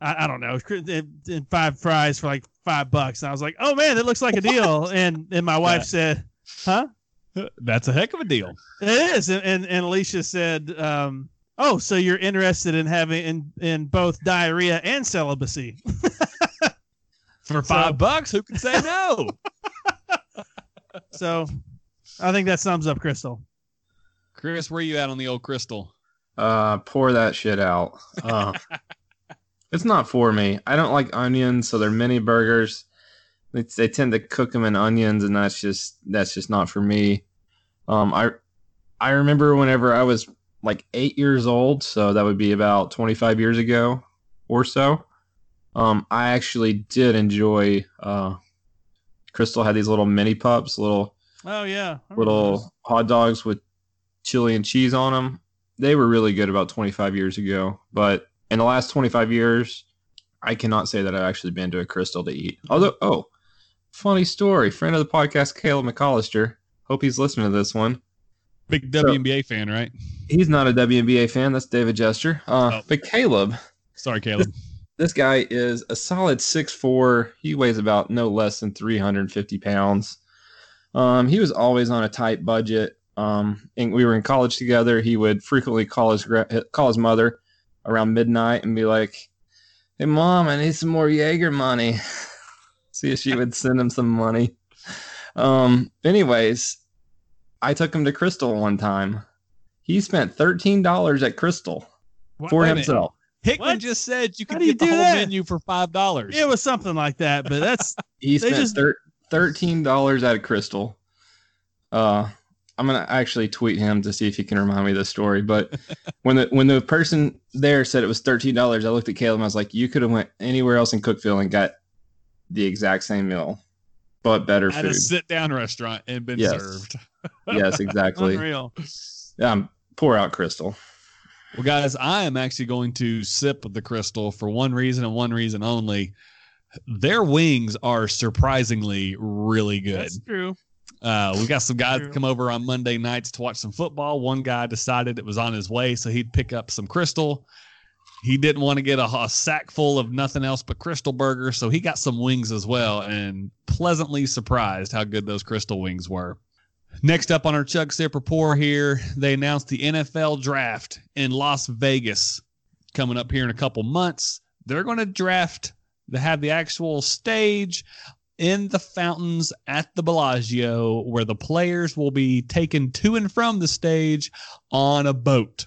I, I don't know, and five fries for like five bucks. And I was like, "Oh man, that looks like a deal." And and my wife Yeah. said, "Huh?" That's a heck of a deal. It is, and and, and Alicia said, um, "Oh, so you're interested in having in in both diarrhea and celibacy?" For So- five bucks, who can say no? So, I think that sums up Krystal. Chris, where you at on the old Krystal? Uh, pour that shit out. Uh, it's not for me. I don't like onions, so they're mini burgers. They, they tend to cook them in onions, and that's just that's just not for me. Um, I I remember whenever I was like eight years old, so that would be about twenty five years ago or so. Um, I actually did enjoy. Uh, Krystal had these little mini pups, little Oh yeah, remember those. little hot dogs with chili and cheese on them. They were really good about 25 years ago, but in the last 25 years, I cannot say that I've actually been to a Krystal to eat. Although, oh, funny story. Friend of the podcast, Caleb McAllister. Hope he's listening to this one. Big WNBA fan, right? He's not a WNBA fan. That's David Jester. Uh, Oh. But Caleb, Sorry, Caleb. this guy is a solid 6'4. He weighs about no less than 350 pounds. Um, he was always on a tight budget. Um, and we were in college together. He would frequently call his call his mother around midnight and be like, "Hey, mom, I need some more Jaeger money." See if she would send him some money. Um, anyways, I took him to Krystal one time. He spent thirteen dollars at Krystal What- for wait a minute. himself. Hickman What? just said you could do you get the do whole that? menu for five dollars. It was something like that, but that's He They spent just- thir- thirteen dollars at a Krystal. Uh, I'm gonna actually tweet him to see if he can remind me of this story. But when the when the person there said it was thirteen dollars, I looked at Caleb. and I was like, "You could have went anywhere else in Cookeville and got the exact same meal, but better at food." a sit down restaurant and been Yes. served. Yes, exactly. unreal. Um, pour out Krystal. Well, guys, I am actually going to sip the Krystal for one reason and one reason only. Their wings are surprisingly really good. That's true. Uh, we got some guys that come over on Monday nights to watch some football. One guy decided it was on his way, so he'd pick up some Krystal. He didn't want to get a, a sack full of nothing else but Krystal burgers, so he got some wings as well, and pleasantly surprised how good those Krystal wings were. Next up on our Chuck Sip here, they announced the NFL draft in Las Vegas coming up here in a couple months. They're going to draft, they have the actual stage in the fountains at the Bellagio, where the players will be taken to and from the stage on a boat.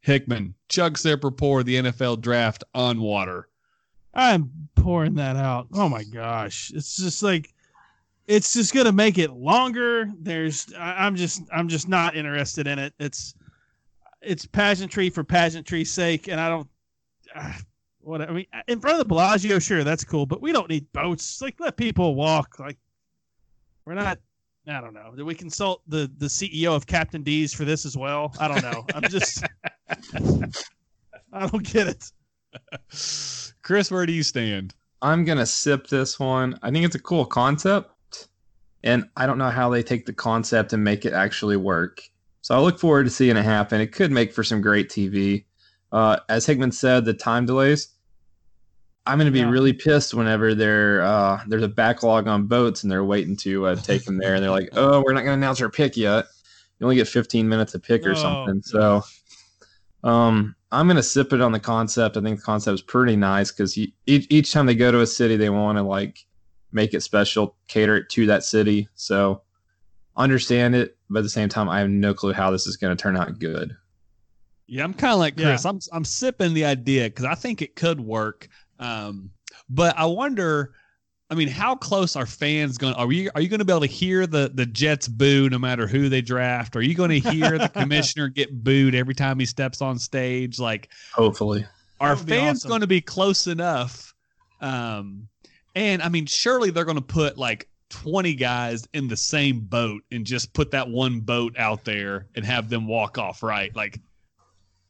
Hickman, Chuck sip, or pour the NFL draft on water. I'm pouring that out. Oh my gosh. It's just like it's just gonna make it longer. There's I, I'm just I'm just not interested in it. It's it's pageantry for pageantry's sake, and I don't uh, what I mean in front of the Bellagio, sure, that's cool, but we don't need boats. Like let people walk. Like we're not I don't know. Did we consult the the CEO of Captain D's for this as well? I don't know. I'm just I don't get it. Chris, where do you stand? I'm gonna sip this one. I think it's a cool concept, and I don't know how they take the concept and make it actually work. So I look forward to seeing it happen. It could make for some great TV. Uh, as Hickman said, the time delays. I'm going to be Yeah. really pissed whenever there uh, there's a backlog on boats and they're waiting to uh, take them there, and they're like, "Oh, we're not going to announce our pick yet. You only get 15 minutes to pick or Oh, something." So, um, I'm going to sip it on the concept. I think the concept is pretty nice because each each time they go to a city, they want to like make it special, cater it to that city. So, understand it, but at the same time, I have no clue how this is going to turn out good. Yeah, I'm kind of like Chris. I'm I'm sipping the idea because I think it could work. Um, but I wonder. I mean, how close are fans going? Are you are you going to be able to hear the the Jets boo no matter who they draft? Are you going to hear the commissioner get booed every time he steps on stage? Like, Hopefully. are fans awesome. going to be close enough? Um, and I mean, surely they're going to put like 20 guys in the same boat and just put that one boat out there and have them walk off, right? Like,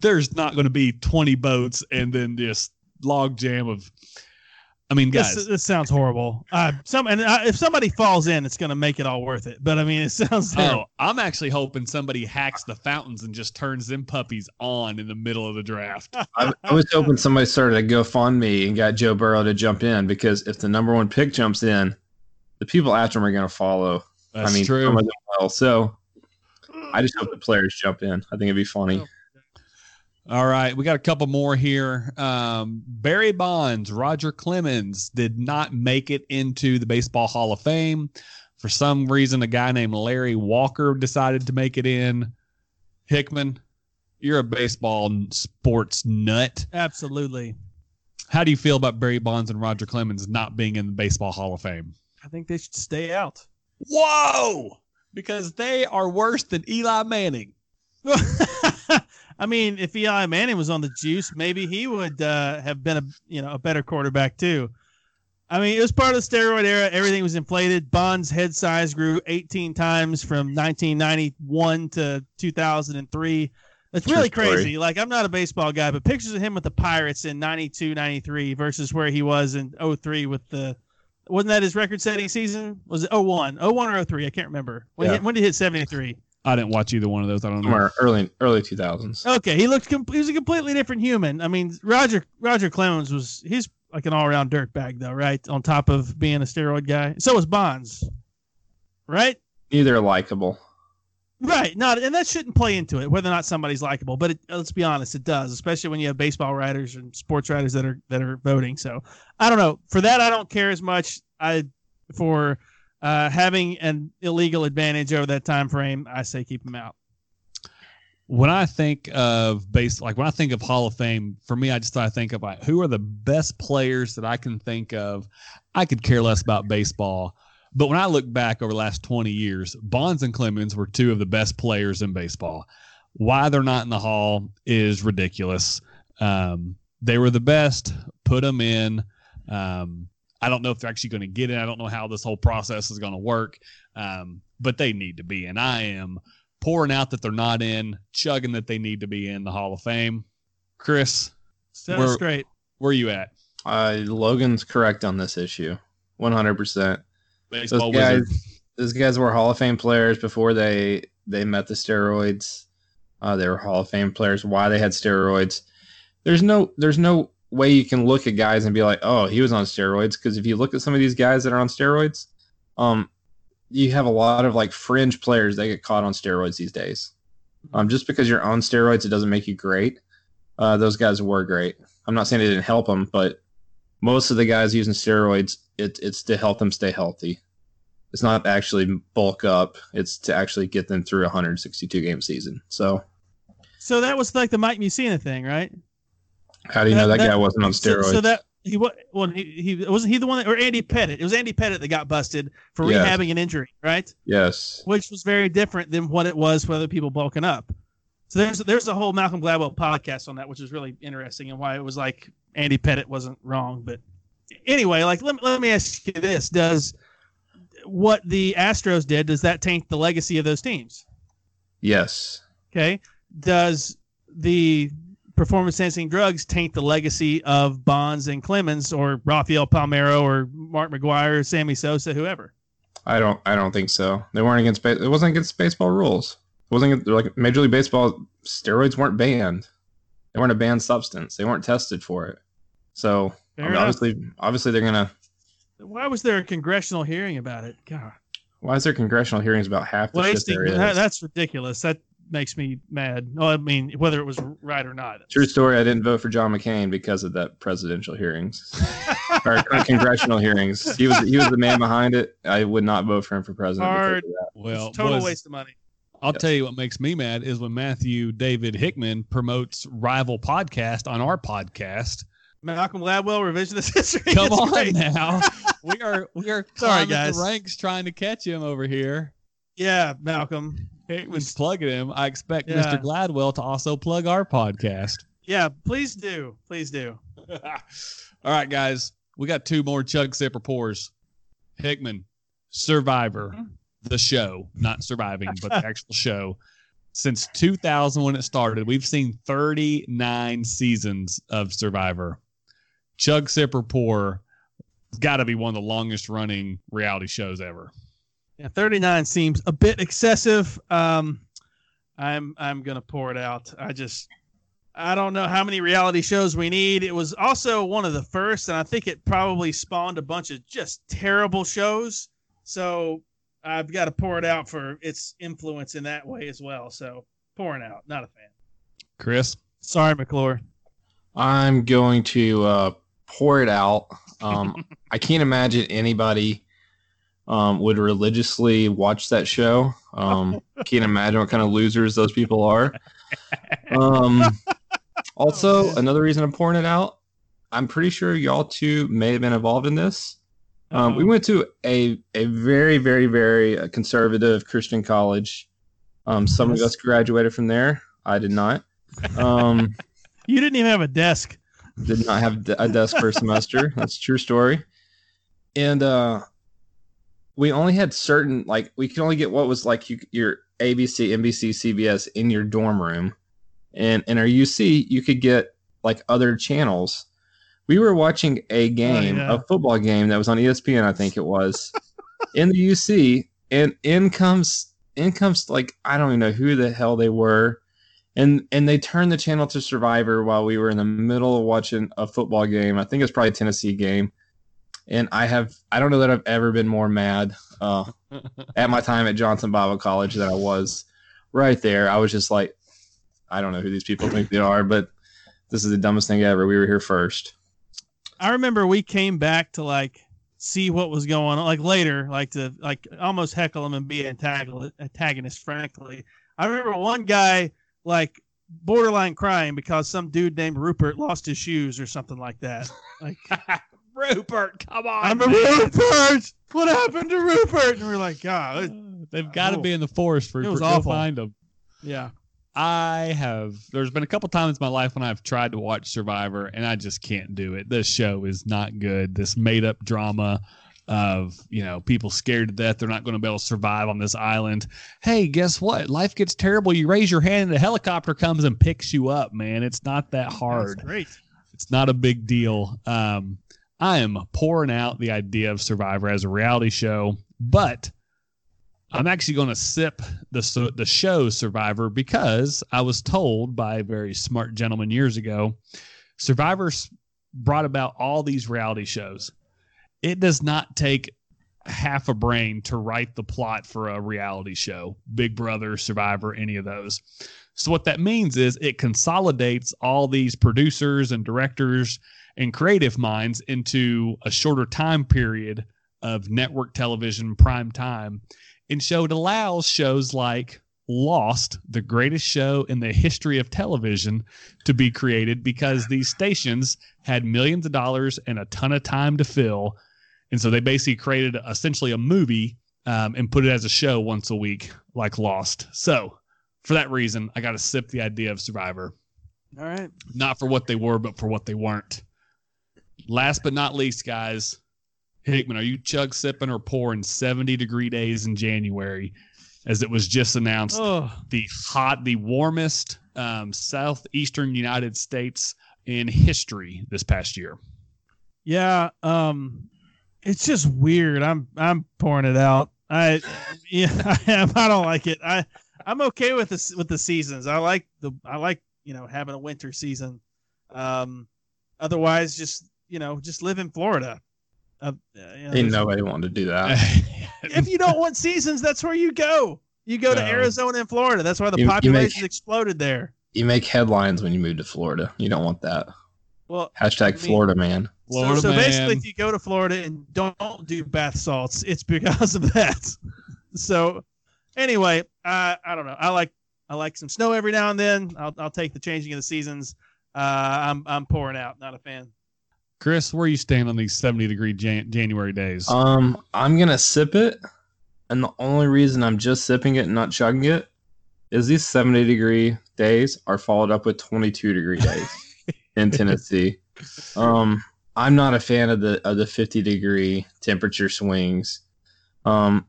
there's not going to be 20 boats and then this log jam of. I mean, guys, This, this sounds horrible. Uh, some and uh, if somebody falls in, it's going to make it all worth it. But I mean, it sounds terrible. oh, I'm actually hoping somebody hacks the fountains and just turns them puppies on in the middle of the draft. I, I was hoping somebody started a GoFundMe and got Joe Burrow to jump in because if the number one pick jumps in, the people after him are going to follow. That's I mean, true. some of them will. So I just hope the players jump in. I think it'd be funny. All right, we got a couple more here. Um, Barry Bonds, Roger Clemens did not make it into the Baseball Hall of Fame. For some reason, a guy named Larry Walker decided to make it in. Hickman, you're a baseball sports nut. Absolutely. How do you feel about Barry Bonds and Roger Clemens not being in the Baseball Hall of Fame? I think they should stay out. Whoa! Because they are worse than Eli Manning. I mean, if Eli Manning was on the juice, maybe he would uh, have been a you know a better quarterback too. I mean, it was part of the steroid era. Everything was inflated. Bond's head size grew 18 times from 1991 to 2003. That's really crazy. Like, I'm not a baseball guy, but pictures of him with the Pirates in 92, 93 versus where he was in 03 with the. Wasn't that his record setting season? Was it 01? 01 or 03? I can't remember. When, Yeah. he, when did he hit 73? I didn't watch either one of those. I don't know. Somewhere early early 2000s. Okay, he looked. Com- he was a completely different human. I mean, Roger Roger Clemens was. He's like an all around dirtbag, though, right? On top of being a steroid guy, so was Bonds, right? Neither likable. Right. Not, and that shouldn't play into it whether or not somebody's likable. But it, let's be honest, it does, especially when you have baseball writers and sports writers that are that are voting. So I don't know. For that, I don't care as much. I for uh, having an illegal advantage over that time frame, I say keep him out. when I think of base, like when I think of Hall of Fame, for me, I just I think of like who are the best players that I can think of. I could care less about baseball, but when I look back over the last twenty years, Bonds and Clemens were two of the best players in baseball. Why they're not in the Hall is ridiculous. Um, they were the best. Put them in. Um, I don't know if they're actually going to get in. I don't know how this whole process is going to work, um, but they need to be And I am pouring out that they're not in, chugging that they need to be in the Hall of Fame. Chris, Set We're- straight. where are you at? Uh, Logan's correct on this issue. 100%. Baseball Those guys, wizard. those guys were Hall of Fame players before they they met the steroids. Uh, they were Hall of Fame players. Why they had steroids? There's no there's no way you can look at guys and be like, oh, he was on steroids. Because if you look at some of these guys that are on steroids, um, you have a lot of like fringe players that get caught on steroids these days. Um, just because you're on steroids, it doesn't make you great. Uh, those guys were great. I'm not saying it didn't help them, but most of the guys using steroids, it, it's to help them stay healthy. It's not actually bulk up. It's to actually get them through a 162 game season. So, So that was like the Mike Mussina thing, right? How do you know That- that, that- guy wasn't on steroids? so that he wa- well he, he wasn't he the one that, or Andy Pettitte. It was Andy Pettitte that got busted for Yes. rehabbing an injury, right? yes. Which was very different than what it was for other people bulking up. So there's there's a whole Malcolm Gladwell podcast on that, which is really interesting and why it was like Andy Pettitte wasn't wrong. But anyway, like let, me- let me ask you this: Does what the Astros did does that taint the legacy of those teams? Yes. Okay. Does the performance enhancing drugs taint the legacy of Bonds and Clemens or Rafael Palmeiro or Mark McGwire or Sammy Sosa, whoever? I don't. I don't think so. They weren't against. It wasn't against baseball rules. It wasn't like Major League Baseball. Steroids weren't banned. They weren't a banned substance. They weren't tested for it. So I mean, obviously, obviously they're gonna. Why was there a congressional hearing about it? God, Why is there congressional hearings about half the shit there is? That, that's ridiculous. That makes me mad. No, I mean whether it was right or not. True story. I didn't vote for John McCain because of that presidential hearings or congressional hearings. He was he was the man behind it. I would not vote for him for president. Hard. Well, It's a total boys, waste of money. I'll Yes. tell you what makes me mad is when Matthew David Hickman promotes rival podcast on our podcast. Malcolm Gladwell revisionist history. Come It's on great. now, we are we are Sorry, climbing guys. the ranks trying to catch him over here. Yeah, Malcolm. Hickman's plugging him. I expect Yeah. Mr. Gladwell to also plug our podcast. Yeah, please do. Please do. All right, guys, we got two more chug sipper pours. Hickman, Survivor, Mhm. the show, not surviving, but the actual show. Since 2000, when it started, we've seen 39 seasons of Survivor. Chug Sipper Pour got to be one of the longest running reality shows ever. Yeah, 39 seems a bit excessive. Um, I'm I'm gonna pour it out. I just I don't know how many reality shows we need. It was also one of the first, and I think it probably spawned a bunch of just terrible shows. So I've got to pour it out for its influence in that way as well. So pouring out, not a fan. Chris, Sorry, McClure. I'm going to uh, pour it out. Um, I can't imagine anybody um, would religiously watch that show. Um, can't imagine what kind of losers those people are. Um, also, another reason I'm pouring it out, I'm pretty sure y'all two may have been involved in this. Um, we went to a, a very, very, very uh, conservative Christian college. Um, some of us graduated from there. I did not. Um, You didn't even have a desk. did not have a desk for a semester. That's a true story. And uh, we only had certain like we could only get what was like you, your ABC, NBC, CBS in your dorm room, and in our UC you could get like other channels. We were watching a oh, game, yeah. a football game that was on ESPN, I think it was, in the UC, and in comes in comes like I don't even know who the hell they were and and they turned the channel to Survivor while we were in the middle of watching a football game. I think it's probably a Tennessee game. And I have I don't know that I've ever been more mad uh, at my time at Johnson Bible College than I was right there. I was just like, I don't know who these people think they are, but this is the dumbest thing ever. We were here first. I remember we came back to like see what was going on, like later, like to like almost heckle him and be antagonist, antagonist. Frankly, I remember one guy like borderline crying because some dude named Rupert lost his shoes or something like that. Like, Rupert, come on. I'm man. Rupert. What happened to Rupert? And we're like, God, They've got to Oh. be in the forest for It was for- awful. find them. yeah. I have. There's been a couple times in my life when I've tried to watch Survivor, and I just can't do it. This show is not good. This made up drama of you know people scared to death they're not going to be able to survive on this island. Hey, guess what? Life gets terrible. You raise your hand, and a helicopter comes and picks you up. Man, it's not that hard. That's great. It's not a big deal. Um, I am pouring out the idea of Survivor as a reality show, but I'm actually going to sip the the show Survivor because I was told by a very smart gentleman years ago, Survivor's brought about all these reality shows. It does not take half a brain to write the plot for a reality show, Big Brother, Survivor, any of those. So what that means is it consolidates all these producers and directors and creative minds into a shorter time period of network television prime time. And so it allows shows like Lost, the greatest show in the history of television, to be created because these stations had millions of dollars and a ton of time to fill. And so they basically created essentially a movie um, and put it as a show once a week, like Lost. So for that reason, I got to sip the idea of Survivor. All right. Not for what they were, but for what they weren't. Last but not least, guys, Hickman, are you chug sipping or pouring 70 degree days in January? As it was just announced, Oh, the hot, the warmest um, southeastern United States in history this past year. yeah. Um, it's just weird. I'm I'm pouring it out. I yeah, I am. I don't like it. I I'm okay with this with the seasons. I like the I like you know having a winter season. Um, otherwise, just you know just live in Florida. Uh, you know, Ain't nobody wanted to do that. if you don't want seasons, that's where you go. You go to Arizona and Florida. That's why the You- you population make- exploded there. You make headlines when you move to Florida. You don't want that. Well, Hashtag I mean- Florida man. Florida so, so basically, if you go to Florida and don't do bath salts, it's because of that. so, anyway, I I don't know. I like I like some snow every now and then. I'll I'll take the changing of the seasons. Uh, I'm I'm pouring out. Not a fan. Chris, where are you stand on these 70 degree Jan- January days? Um, I'm gonna sip it, and the only reason I'm just sipping it and not chugging it is these 70 degree days are followed up with 22 degree days in Tennessee. Um, I'm not a fan of the of the 50 degree temperature swings. Um,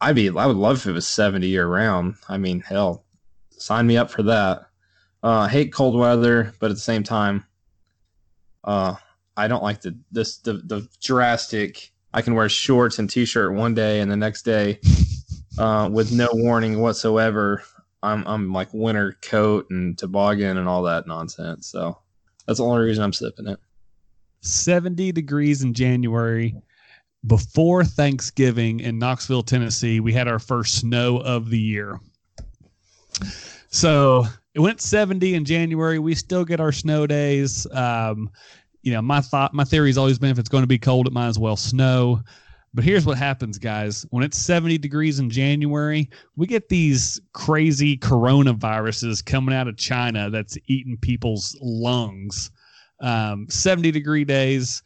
I'd be I would love if it was 70 year round. I mean, hell, sign me up for that. Uh, I hate cold weather, but at the same time, uh, I don't like the this the the drastic. I can wear shorts and t-shirt one day, and the next day, uh, with no warning whatsoever, I'm I'm like winter coat and toboggan and all that nonsense. So that's the only reason I'm sipping it. 70 degrees in January. Before Thanksgiving in Knoxville, Tennessee, we had our first snow of the year. So it went 70 in January. We still get our snow days. Um, you know, my thought, my theory has always been if it's going to be cold, it might as well snow. But here's what happens, guys. When it's 70 degrees in January, we get these crazy coronaviruses coming out of China that's eating people's lungs. Um, 70 degree days,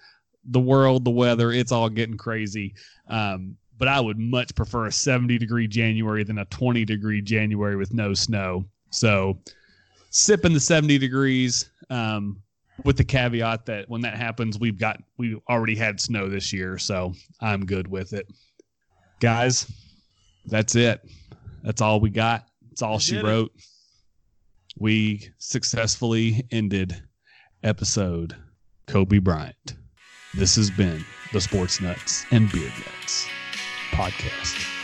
the world, the weather, it's all getting crazy. Um, but I would much prefer a 70 degree January than a 20 degree January with no snow. So, sipping the 70 degrees um, with the caveat that when that happens, we've got we already had snow this year, so I'm good with it. Guys, that's it. That's all we got. That's all she did it. wrote. We successfully ended episode Kobe Bryant. This has been the Sports Nuts and Beard Nuts podcast.